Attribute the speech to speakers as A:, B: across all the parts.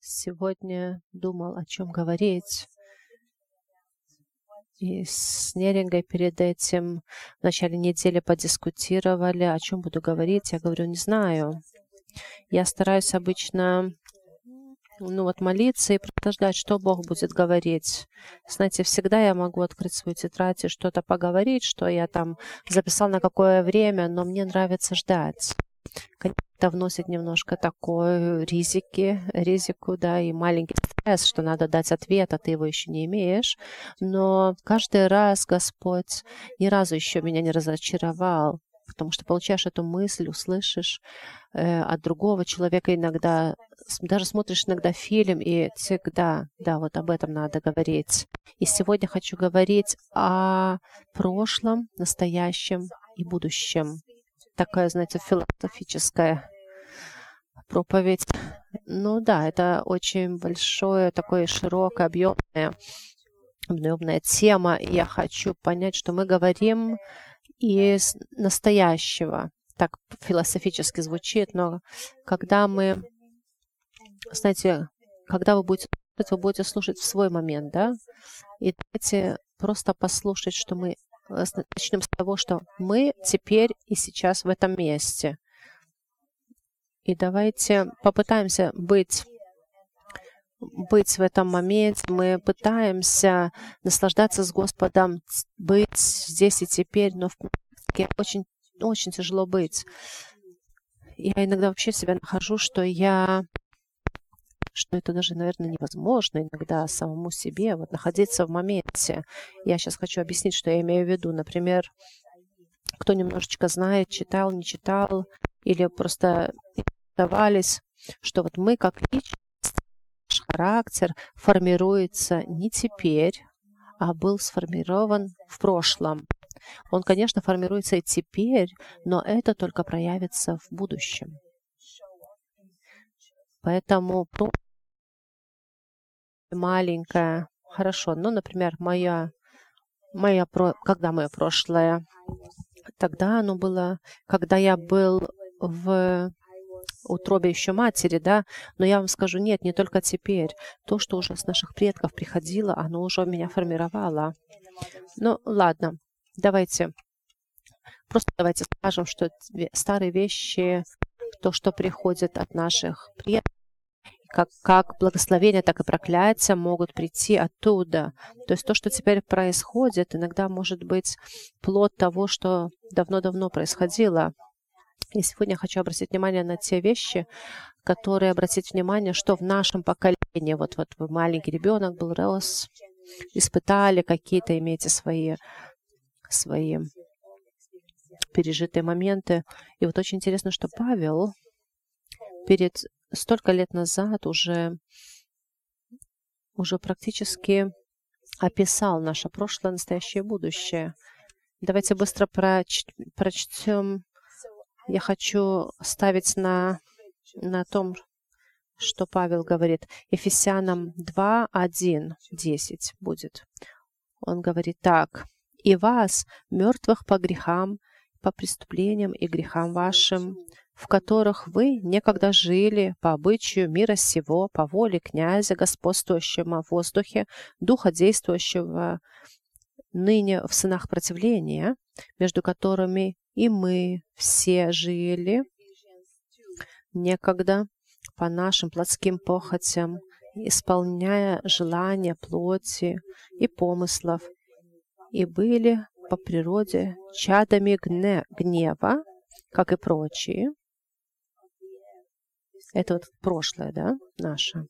A: Сегодня думал, о чем говорить. И с Нерингой перед этим в начале недели подискутировали, о чем буду говорить. Я говорю, не знаю. Я стараюсь обычно ну вот молиться и подождать, что Бог будет говорить. Знаете, всегда я могу открыть свою тетрадь и что-то поговорить, что я там записал на какое время, но мне нравится ждать. Это вносит немножко такой ризики, ризику, да, и маленький стресс, что надо дать ответ, а ты его еще не имеешь. Но каждый раз Господь ни разу еще меня не разочаровал потому что получаешь эту мысль, услышишь э, от другого человека иногда, даже смотришь иногда фильм, и всегда, да, вот об этом надо говорить. И сегодня хочу говорить о прошлом, настоящем и будущем. Такая, знаете, философическая проповедь. Ну да, это очень большое, такое широкое, объемное, объемная тема. И я хочу понять, что мы говорим из настоящего. Так философически звучит, но когда мы, знаете, когда вы будете вы будете слушать в свой момент, да? И давайте просто послушать, что мы начнем с того, что мы теперь и сейчас в этом месте. И давайте попытаемся быть быть в этом моменте, мы пытаемся наслаждаться с Господом, быть здесь и теперь, но в практике очень, очень тяжело быть. Я иногда вообще себя нахожу, что я что это даже, наверное, невозможно иногда самому себе вот находиться в моменте. Я сейчас хочу объяснить, что я имею в виду. Например, кто немножечко знает, читал, не читал, или просто давались, что вот мы как личность характер формируется не теперь, а был сформирован в прошлом. Он, конечно, формируется и теперь, но это только проявится в будущем. Поэтому маленькая, хорошо, ну, например, моя, моя, когда мое прошлое, тогда оно было, когда я был в утробе еще матери, да, но я вам скажу, нет, не только теперь. То, что уже с наших предков приходило, оно уже меня формировало. Ну, ладно, давайте, просто давайте скажем, что старые вещи, то, что приходит от наших предков, как, как благословение, так и проклятие могут прийти оттуда. То есть то, что теперь происходит, иногда может быть плод того, что давно-давно происходило. И сегодня хочу обратить внимание на те вещи, которые обратить внимание, что в нашем поколении, вот, вот маленький ребенок был, рос, испытали какие-то, имеете свои, свои пережитые моменты. И вот очень интересно, что Павел перед столько лет назад уже, уже практически описал наше прошлое, настоящее будущее. Давайте быстро проч прочтем я хочу ставить на, на том, что Павел говорит. Ефесянам 2, 1, 10 будет. Он говорит так. «И вас, мертвых по грехам, по преступлениям и грехам вашим, в которых вы некогда жили по обычаю мира сего, по воле князя, господствующего в воздухе, духа действующего ныне в сынах противления, между которыми и мы все жили некогда по нашим плотским похотям, исполняя желания плоти и помыслов, и были по природе чадами гнева, как и прочие. Это вот прошлое, да, наше.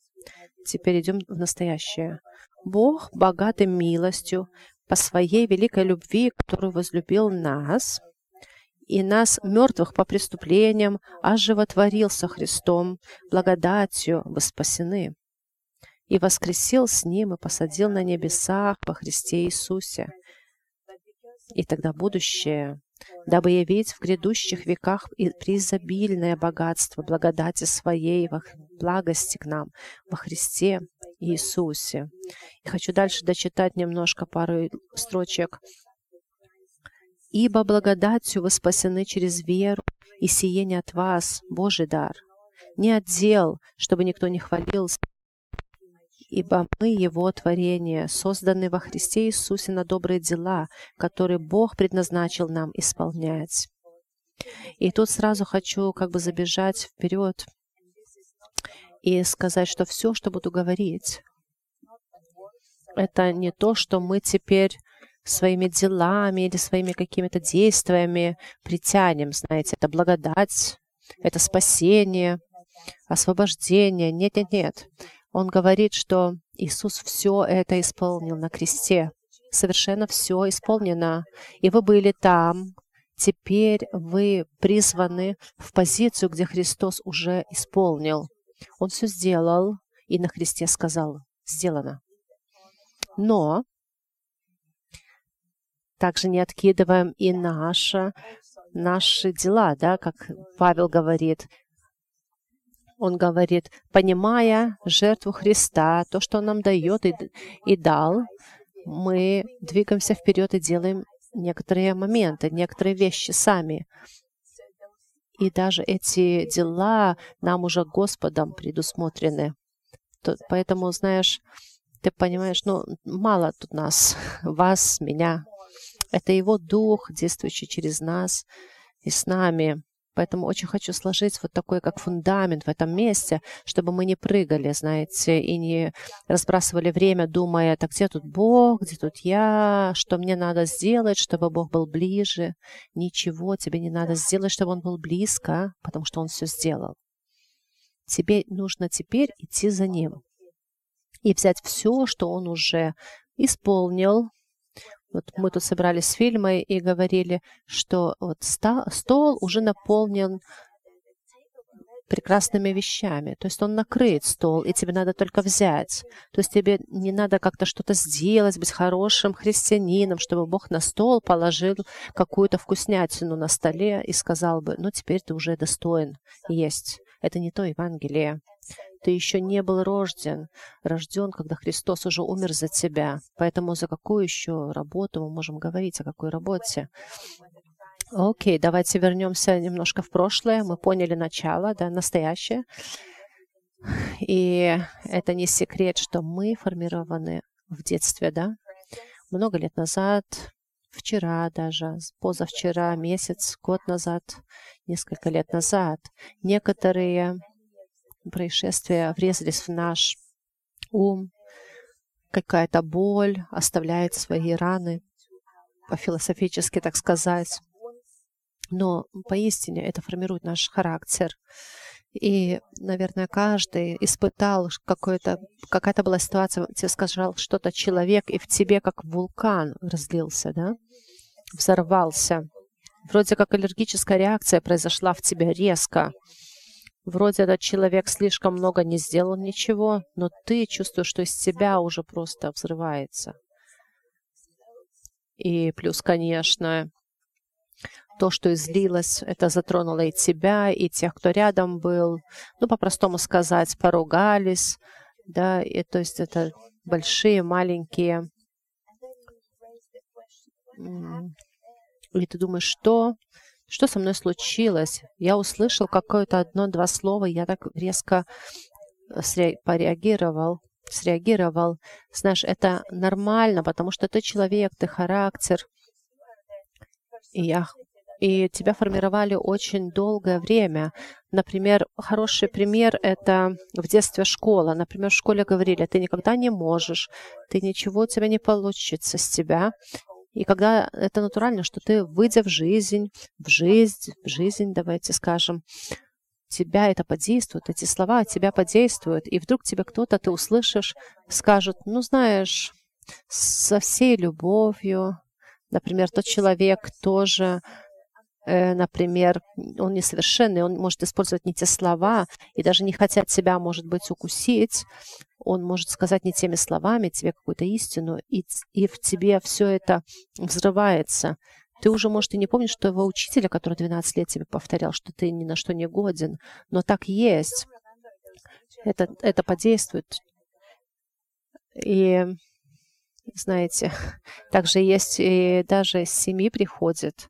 A: Теперь идем в настоящее. Бог богатый милостью по своей великой любви, которую возлюбил нас, и нас, мертвых по преступлениям, оживотворился Христом, благодатью вы спасены, и воскресил с Ним и посадил на небесах во Христе Иисусе. И тогда будущее, дабы явить в грядущих веках и преизобильное богатство благодати Своей во благости к нам во Христе Иисусе. И хочу дальше дочитать немножко пару строчек Ибо благодатью вы спасены через веру, и сие не от вас, Божий дар, не от дел, чтобы никто не хвалился, ибо мы Его творение, созданы во Христе Иисусе на добрые дела, которые Бог предназначил нам исполнять. И тут сразу хочу как бы забежать вперед и сказать, что все, что буду говорить, это не то, что мы теперь своими делами или своими какими-то действиями притянем, знаете, это благодать, это спасение, освобождение. Нет, нет, нет. Он говорит, что Иисус все это исполнил на кресте. Совершенно все исполнено. И вы были там. Теперь вы призваны в позицию, где Христос уже исполнил. Он все сделал и на Христе сказал, сделано. Но также не откидываем и наши, наши дела, да, как Павел говорит. Он говорит, понимая жертву Христа, то, что Он нам дает и, и дал, мы двигаемся вперед и делаем некоторые моменты, некоторые вещи сами. И даже эти дела нам уже Господом предусмотрены. Поэтому, знаешь, ты понимаешь, ну, мало тут нас, вас, меня. Это Его Дух, действующий через нас и с нами. Поэтому очень хочу сложить вот такой как фундамент в этом месте, чтобы мы не прыгали, знаете, и не разбрасывали время, думая, так где тут Бог, где тут я, что мне надо сделать, чтобы Бог был ближе. Ничего тебе не надо сделать, чтобы Он был близко, потому что Он все сделал. Тебе нужно теперь идти за Ним и взять все, что Он уже исполнил, вот мы тут собрались с фильмой и говорили, что вот стол уже наполнен прекрасными вещами. То есть он накрыт стол, и тебе надо только взять. То есть тебе не надо как-то что-то сделать, быть хорошим христианином, чтобы Бог на стол положил какую-то вкуснятину на столе и сказал бы, ну теперь ты уже достоин есть. Это не то Евангелие. Ты еще не был рожден, рожден, когда Христос уже умер за тебя. Поэтому за какую еще работу мы можем говорить, о какой работе? Окей, давайте вернемся немножко в прошлое. Мы поняли начало, да, настоящее. И это не секрет, что мы формированы в детстве, да, много лет назад, вчера даже, позавчера, месяц, год назад, несколько лет назад. Некоторые происшествия врезались в наш ум, какая-то боль оставляет свои раны, по-философически так сказать. Но поистине это формирует наш характер. И, наверное, каждый испытал какое-то, какая-то была ситуация, тебе сказал что-то человек, и в тебе как вулкан разлился, да, взорвался. Вроде как аллергическая реакция произошла в тебе резко. Вроде этот человек слишком много не сделал ничего, но ты чувствуешь, что из тебя уже просто взрывается. И плюс, конечно, то, что излилось, это затронуло и тебя, и тех, кто рядом был. Ну, по-простому сказать, поругались, да, и то есть это большие, маленькие. И ты думаешь, что? Что со мной случилось? Я услышал какое-то одно-два слова, я так резко э, пореагировал, среагировал. Знаешь, это нормально, потому что ты человек, ты характер. И, я, и тебя формировали очень долгое время. Например, хороший пример — это в детстве школа. Например, в школе говорили, ты никогда не можешь, ты ничего у тебя не получится с тебя. И когда это натурально, что ты, выйдя в жизнь, в жизнь, в жизнь, давайте скажем, тебя это подействует, эти слова тебя подействуют, и вдруг тебе кто-то, ты услышишь, скажет, ну, знаешь, со всей любовью, например, тот человек тоже Э, например, он несовершенный, он может использовать не те слова и даже не хотят себя, может быть, укусить, он может сказать не теми словами тебе какую-то истину, и, и в тебе все это взрывается. Ты уже, может, и не помнишь твоего учителя, который 12 лет тебе повторял, что ты ни на что не годен, но так есть. Это, это подействует. И, знаете, также есть и даже с семьи приходит,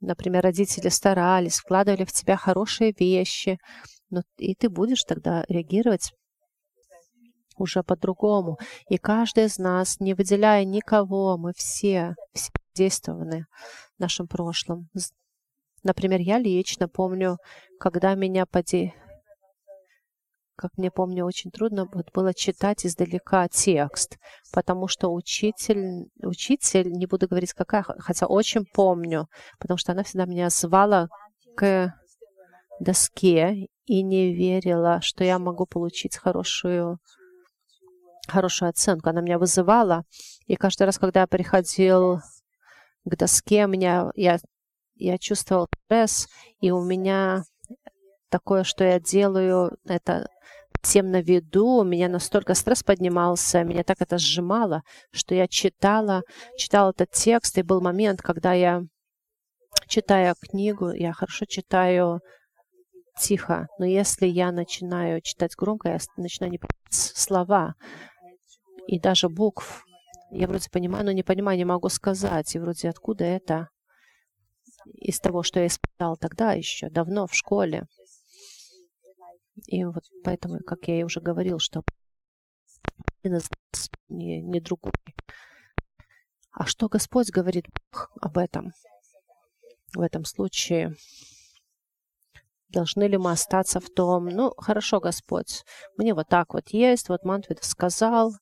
A: Например, родители старались, вкладывали в тебя хорошие вещи, но и ты будешь тогда реагировать уже по-другому. И каждый из нас, не выделяя никого, мы все, все действованы в нашем прошлом. Например, я лично помню, когда меня поди... Как мне помню, очень трудно было читать издалека текст, потому что учитель, учитель, не буду говорить какая, хотя очень помню, потому что она всегда меня звала к доске и не верила, что я могу получить хорошую хорошую оценку. Она меня вызывала, и каждый раз, когда я приходил к доске, меня, я, я чувствовал стресс, и у меня такое, что я делаю, это тем на виду, у меня настолько стресс поднимался, меня так это сжимало, что я читала, читала этот текст, и был момент, когда я, читая книгу, я хорошо читаю тихо, но если я начинаю читать громко, я начинаю не слова, и даже букв. Я вроде понимаю, но не понимаю, не могу сказать. И вроде откуда это? Из того, что я испытал тогда еще, давно в школе. И вот поэтому, как я и уже говорил, что не, не другой. А что Господь говорит об этом? В этом случае должны ли мы остаться в том, ну, хорошо, Господь, мне вот так вот есть, вот Мантвид сказал,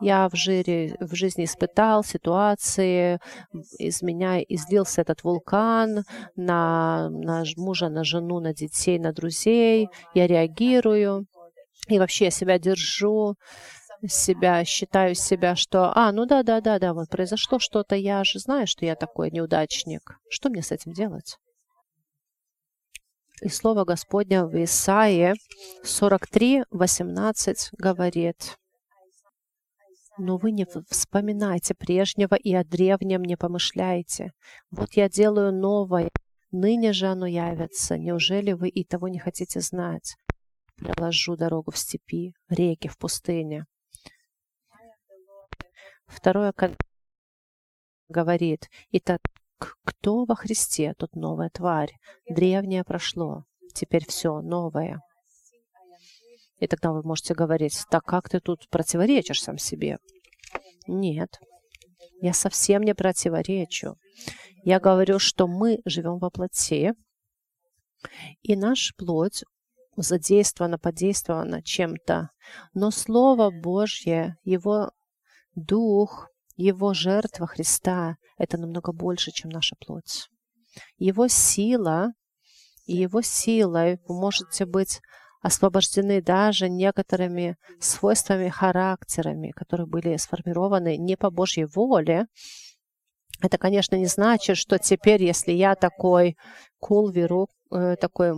A: я в, жире, в жизни испытал ситуации, из меня излился этот вулкан на, на мужа, на жену, на детей, на друзей. Я реагирую. И вообще я себя держу, себя, считаю себя, что, а, ну да, да, да, да, вот произошло что-то, я же знаю, что я такой неудачник. Что мне с этим делать? И слово Господня в Исаии 43, 18 говорит, но вы не вспоминайте прежнего и о древнем не помышляете. Вот я делаю новое, ныне же оно явится. Неужели вы и того не хотите знать? Проложу дорогу в степи, реки в пустыне. Второе говорит, итак, кто во Христе, тут новая тварь. Древнее прошло, теперь все новое. И тогда вы можете говорить, так как ты тут противоречишь сам себе? Нет, я совсем не противоречу. Я говорю, что мы живем во плоти, и наш плоть задействована, подействована чем-то. Но Слово Божье, Его Дух, Его жертва Христа — это намного больше, чем наша плоть. Его сила, и Его силой вы можете быть освобождены даже некоторыми свойствами, характерами, которые были сформированы не по Божьей воле. Это, конечно, не значит, что теперь, если я такой cool, веру, э, такой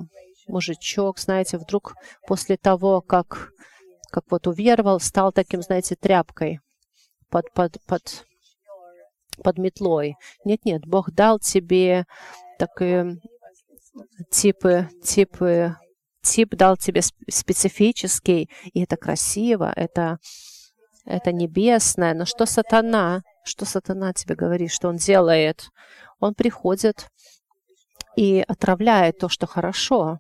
A: мужичок, знаете, вдруг после того, как, как вот уверовал, стал таким, знаете, тряпкой под, под, под, под метлой. Нет-нет, Бог дал тебе такие типы, типы тип дал тебе специфический, и это красиво, это, это небесное. Но что сатана, что сатана тебе говорит, что он делает? Он приходит и отравляет то, что хорошо.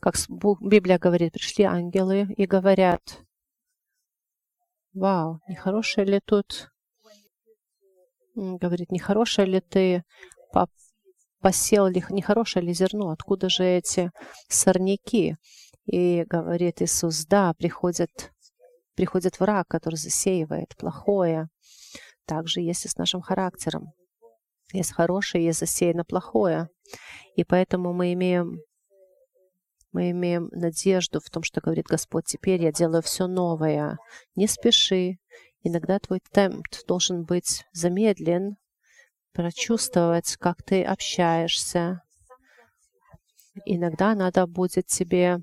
A: Как Библия говорит, пришли ангелы и говорят, вау, нехорошее ли тут, говорит, нехорошее ли ты посел ли нехорошее ли зерно, откуда же эти сорняки? И говорит Иисус, да, приходит, приходит враг, который засеивает плохое. Также есть и с нашим характером. Есть хорошее, есть засеяно плохое. И поэтому мы имеем мы имеем надежду в том, что говорит Господь, теперь я делаю все новое. Не спеши. Иногда твой темп должен быть замедлен, прочувствовать, как ты общаешься. Иногда надо будет тебе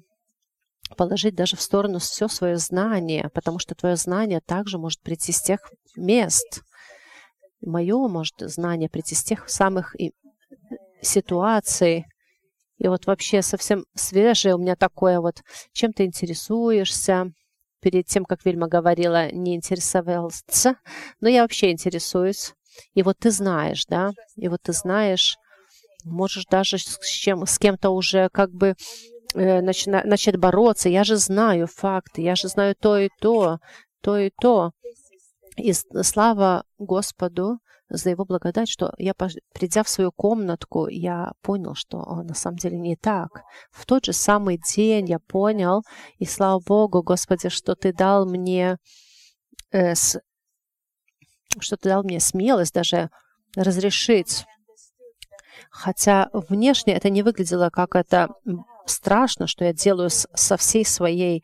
A: положить даже в сторону все свое знание, потому что твое знание также может прийти с тех мест. Мое может знание прийти с тех самых ситуаций. И вот вообще совсем свежее у меня такое вот, чем ты интересуешься. Перед тем, как Вильма говорила, не интересовался, но я вообще интересуюсь. И вот ты знаешь, да, и вот ты знаешь, можешь даже с, чем, с кем-то уже как бы э, начина, начать бороться. Я же знаю факты, я же знаю то и то, то и то. И слава Господу за Его благодать, что я, придя в свою комнатку, я понял, что о, на самом деле не так. В тот же самый день я понял, и слава Богу, Господи, что Ты дал мне, э, с, что Ты дал мне смелость даже разрешить. Хотя внешне это не выглядело как это страшно, что я делаю со всей своей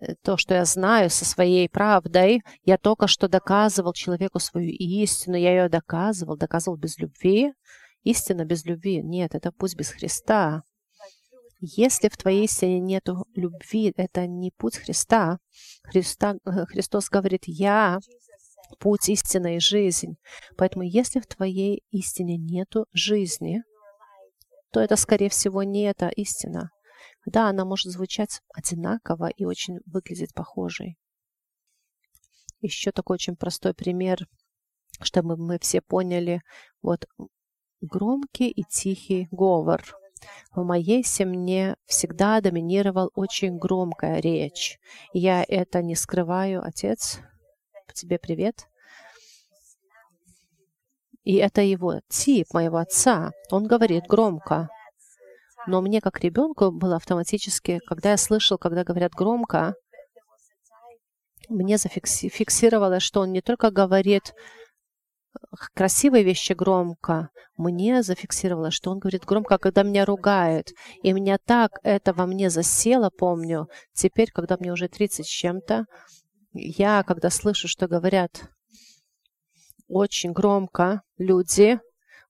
A: Э, то, что я знаю со своей правдой, я только что доказывал человеку свою истину, я ее доказывал, доказывал без любви. Истина без любви. Нет, это путь без Христа. Если в твоей истине нет любви, это не путь Христа. Христа э, Христос говорит, я путь, истина и жизнь. Поэтому если в твоей истине нету жизни, то это, скорее всего, не эта истина. Да, она может звучать одинаково и очень выглядеть похожей. Еще такой очень простой пример, чтобы мы все поняли. Вот громкий и тихий говор. В моей семье всегда доминировал очень громкая речь. Я это не скрываю, отец. Тебе привет. И это его тип моего отца. Он говорит громко. Но мне, как ребенку, было автоматически, когда я слышал, когда говорят громко, мне зафиксировалось, что он не только говорит э, красивые вещи громко, мне зафиксировалось, что он говорит громко, когда меня ругает. И меня так это во мне засело, помню. Теперь, когда мне уже 30 с чем-то, я, когда слышу, что говорят очень громко люди,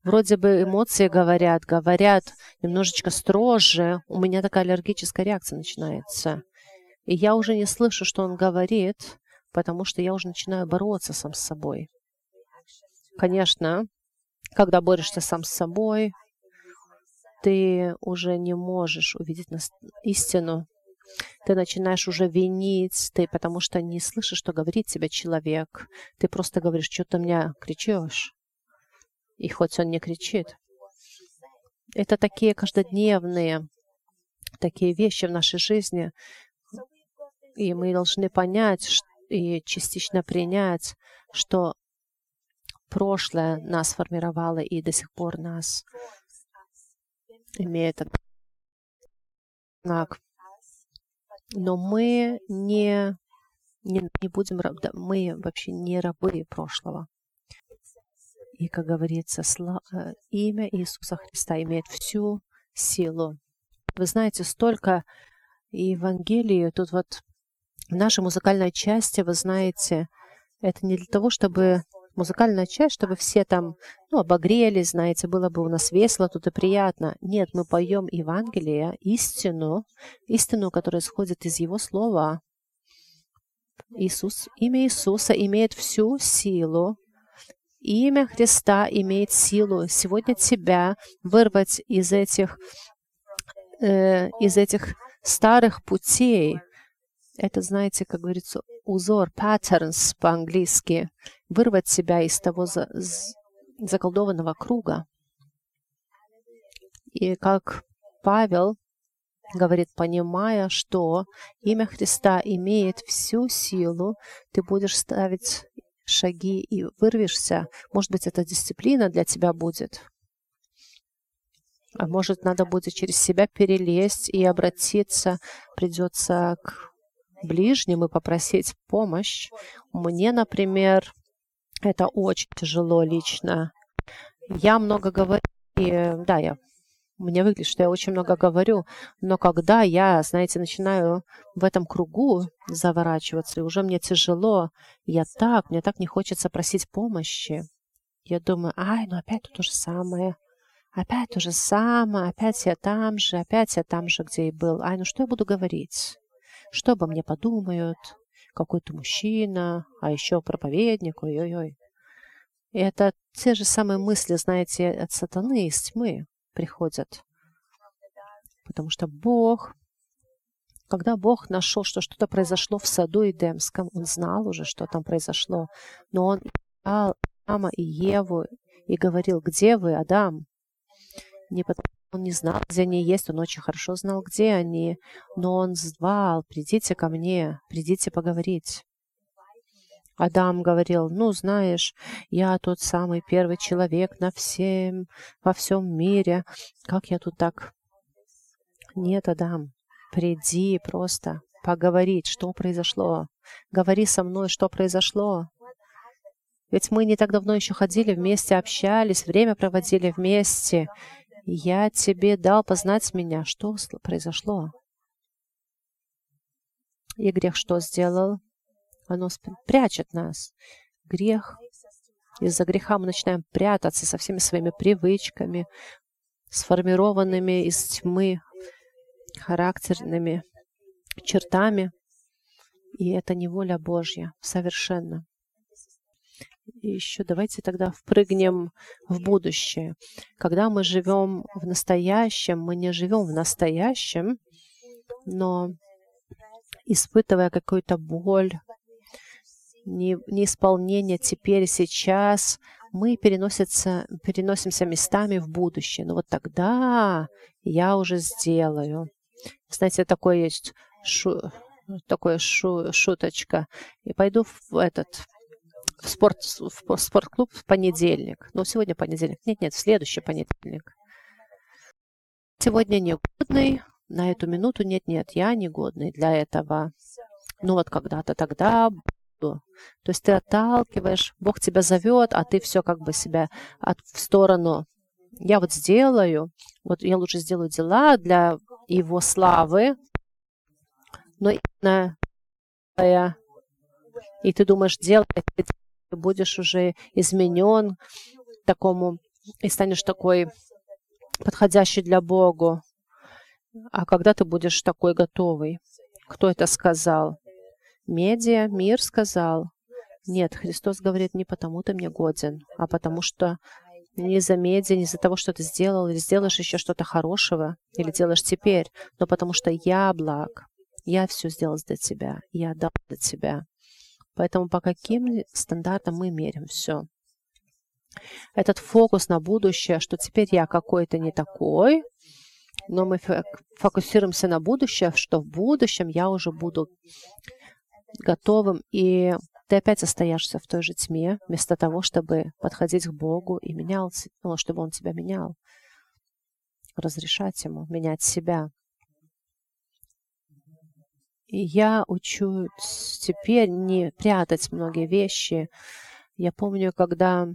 A: вроде бы эмоции говорят, говорят немножечко строже, у меня такая аллергическая реакция начинается. И я уже не слышу, что он говорит, потому что я уже начинаю бороться сам с собой. Конечно, когда борешься сам с собой, ты уже не можешь увидеть истину. Ты начинаешь уже винить, ты потому что не слышишь, что говорит тебе человек. Ты просто говоришь, что ты меня кричишь. И хоть он не кричит. Это такие каждодневные такие вещи в нашей жизни. И мы должны понять и частично принять, что прошлое нас формировало и до сих пор нас имеет знак. Но мы не, не, не будем, мы вообще не рабы прошлого. И, как говорится, э, имя Иисуса Христа имеет всю силу. Вы знаете, столько Евангелии тут вот в нашей музыкальной части, вы знаете, это не для того, чтобы музыкальная часть, чтобы все там ну, обогрелись, знаете, было бы у нас весело, тут и приятно. Нет, мы поем Евангелие, истину, истину, которая исходит из Его Слова. Иисус, имя Иисуса имеет всю силу Имя Христа имеет силу сегодня тебя вырвать из этих, э, из этих старых путей. Это, знаете, как говорится, узор, patterns по-английски. Вырвать себя из того за, заколдованного круга. И как Павел говорит, понимая, что имя Христа имеет всю силу, ты будешь ставить шаги и вырвешься. Может быть, это дисциплина для тебя будет. А может, надо будет через себя перелезть и обратиться, придется к ближним и попросить помощь. Мне, например, это очень тяжело лично. Я много говорю, да, я мне выглядит, что я очень много говорю, но когда я, знаете, начинаю в этом кругу заворачиваться, и уже мне тяжело, я так, мне так не хочется просить помощи. Я думаю, ай, ну опять то же самое, опять то же самое, опять я там же, опять я там же, где и был. Ай, ну что я буду говорить? Что обо мне подумают? Какой-то мужчина, а еще проповедник, ой-ой-ой. И это те же самые мысли, знаете, от сатаны из тьмы приходят. Потому что Бог, когда Бог нашел, что что-то произошло в саду Эдемском, Он знал уже, что там произошло, но Он искал Адама и Еву и говорил, где вы, Адам? Не потому Он не знал, где они есть, он очень хорошо знал, где они, но он звал, придите ко мне, придите поговорить. Адам говорил, ну, знаешь, я тот самый первый человек на всем, во всем мире. Как я тут так? Нет, Адам, приди просто поговорить, что произошло. Говори со мной, что произошло. Ведь мы не так давно еще ходили вместе, общались, время проводили вместе. Я тебе дал познать меня. Что произошло? И грех что сделал? Оно прячет нас. Грех. Из-за греха мы начинаем прятаться со всеми своими привычками, сформированными из тьмы, характерными чертами. И это не воля Божья совершенно. Еще давайте тогда впрыгнем в будущее. Когда мы живем в настоящем, мы не живем в настоящем, но испытывая какую-то боль, не, неисполнение теперь, сейчас, мы переносимся, переносимся местами в будущее. Но вот тогда я уже сделаю. Знаете, такое есть шу, такое шу, шуточка. И пойду в этот в, спорт, в спортклуб в понедельник. Ну, сегодня понедельник. Нет, нет, в следующий понедельник. Сегодня негодный. На эту минуту нет, нет, я негодный для этого. Ну вот когда-то тогда буду. То есть ты отталкиваешь, Бог тебя зовет, а ты все как бы себя от, в сторону. Я вот сделаю, вот я лучше сделаю дела для Его славы, но именно и ты думаешь, делать, ты будешь уже изменен такому и станешь такой подходящий для Богу. А когда ты будешь такой готовый? Кто это сказал? Медиа, мир сказал. Нет, Христос говорит, не потому ты мне годен, а потому что не за медиа, не за того, что ты сделал, или сделаешь еще что-то хорошего, или делаешь теперь, но потому что я благ. Я все сделал для тебя, я дал для тебя. Поэтому по каким стандартам мы меряем все? Этот фокус на будущее, что теперь я какой-то не такой, но мы фокусируемся на будущее, что в будущем я уже буду готовым, и ты опять остаешься в той же тьме, вместо того, чтобы подходить к Богу и менял, ну, чтобы Он тебя менял, разрешать Ему менять себя. Я учу теперь не прятать многие вещи. Я помню, когда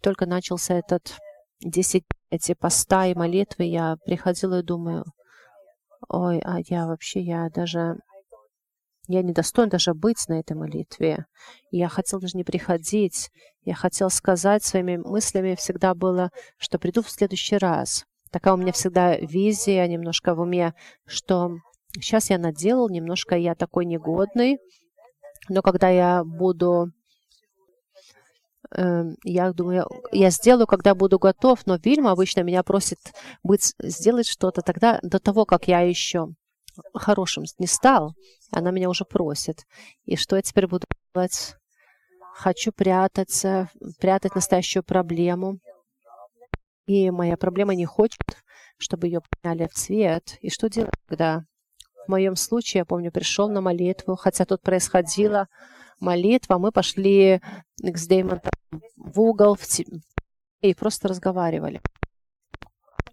A: только начался этот 10 эти поста и молитвы, я приходила и думаю, ой, а я вообще, я даже я не достоин даже быть на этой молитве. Я хотел даже не приходить. Я хотел сказать своими мыслями всегда было, что приду в следующий раз. Такая у меня всегда визия немножко в уме, что сейчас я наделал, немножко я такой негодный, но когда я буду эм, я думаю, я сделаю, когда буду готов, но Вильма обычно меня просит быть, сделать что-то тогда, до того, как я еще хорошим не стал, она меня уже просит. И что я теперь буду делать? Хочу прятаться, прятать настоящую проблему. И моя проблема не хочет, чтобы ее подняли в цвет. И что делать, когда в моем случае, я помню, пришел на молитву, хотя тут происходила молитва, мы пошли с Дэймоном в угол в и просто разговаривали.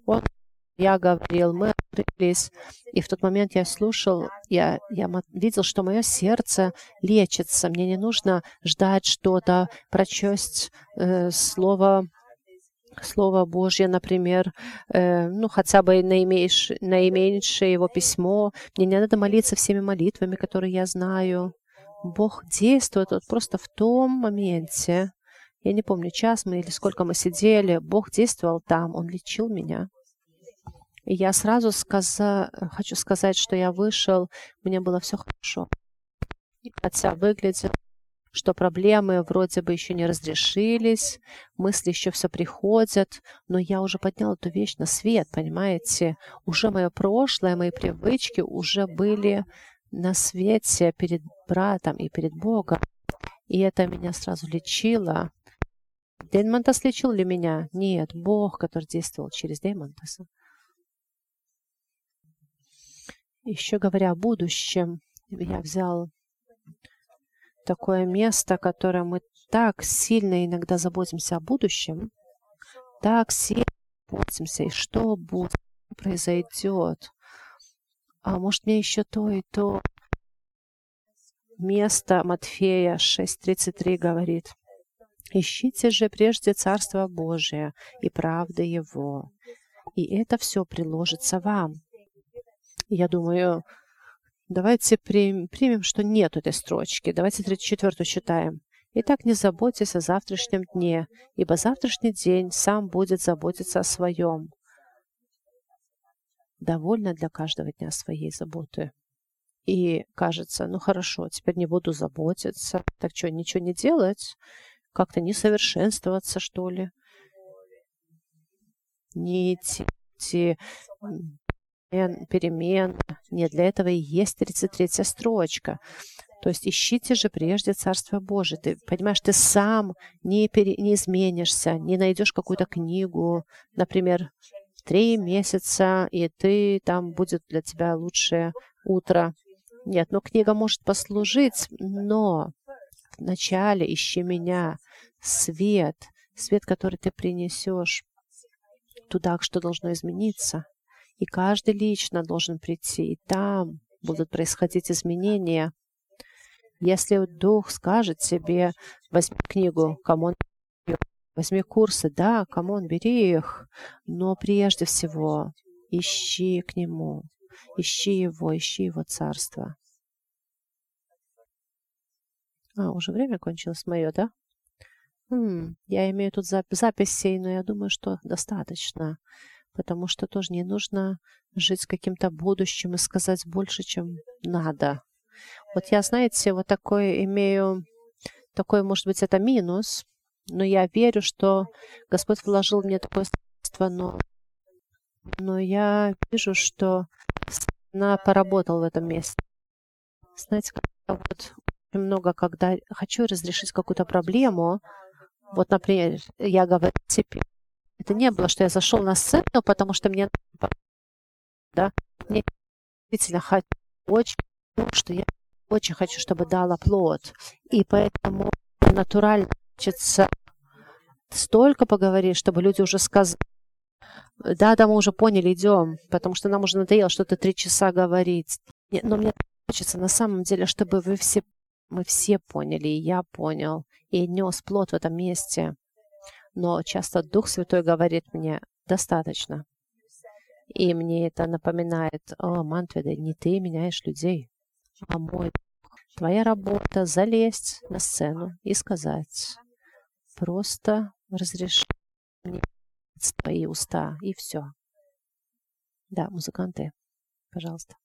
A: Он я говорил, мы открылись. И в тот момент я слушал, я, я видел, что мое сердце лечится. Мне не нужно ждать что-то, прочесть э, слово Слово Божье, например, э, ну, хотя бы наименьшее, наименьшее его письмо. Мне не надо молиться всеми молитвами, которые я знаю. Бог действует вот просто в том моменте. Я не помню, час мы или сколько мы сидели. Бог действовал там, Он лечил меня. И я сразу сказа... хочу сказать, что я вышел, мне было все хорошо. Хотя выглядит, что проблемы вроде бы еще не разрешились, мысли еще все приходят, но я уже поднял эту вещь на свет, понимаете? Уже мое прошлое, мои привычки уже были на свете перед братом и перед Богом. И это меня сразу лечило. Деймонтас лечил ли меня? Нет, Бог, который действовал через Деймонтаса. Еще говоря о будущем, я взял такое место, которое мы так сильно иногда заботимся о будущем, так сильно заботимся, и что будет, произойдет. А может, мне еще то и то место Матфея 6.33 говорит. «Ищите же прежде Царство Божие и правды Его, и это все приложится вам». Я думаю, давайте примем, что нет этой строчки. Давайте 34 читаем. Итак, не заботьтесь о завтрашнем дне, ибо завтрашний день сам будет заботиться о своем. Довольно для каждого дня своей заботы. И кажется, ну хорошо, теперь не буду заботиться. Так что, ничего не делать? Как-то не совершенствоваться, что ли? Не идти, идти перемен. Нет, для этого и есть 33 строчка. То есть ищите же прежде Царство Божие. Ты понимаешь, ты сам не, пере, не изменишься, не найдешь какую-то книгу, например, три месяца, и ты там будет для тебя лучшее утро. Нет, ну книга может послужить, но вначале ищи меня, свет, свет, который ты принесешь туда, что должно измениться. И каждый лично должен прийти, и там будут происходить изменения. Если Дух скажет тебе, возьми книгу, кому возьми курсы, да, кому он, бери их, но прежде всего ищи к Нему, ищи Его, ищи Его Царство. А, уже время кончилось мое, да? Хм, я имею тут зап записей, но я думаю, что достаточно, потому что тоже не нужно жить каким-то будущим и сказать больше, чем надо. Вот я, знаете, вот такой имею, такой, может быть, это минус, но я верю, что Господь вложил меня такое средство, но, но я вижу, что она поработал в этом месте. Знаете, вот очень много, когда хочу разрешить какую-то проблему, вот, например, я говорю теперь, это не было, что я зашел на сцену, потому что мне да, мне действительно хочу очень, что я очень хочу, чтобы дала плод. И поэтому натурально хочется столько поговорить, чтобы люди уже сказали, да, да, мы уже поняли, идем, потому что нам уже надоело что-то три часа говорить. Но мне хочется на самом деле, чтобы вы все, мы все поняли, и я понял, и нес плод в этом месте. Но часто Дух Святой говорит мне, достаточно. И мне это напоминает, о, Мантведа, не ты меняешь людей, а мой. Твоя работа — залезть на сцену и сказать, просто разреши мне твои уста, и все. Да, музыканты, пожалуйста.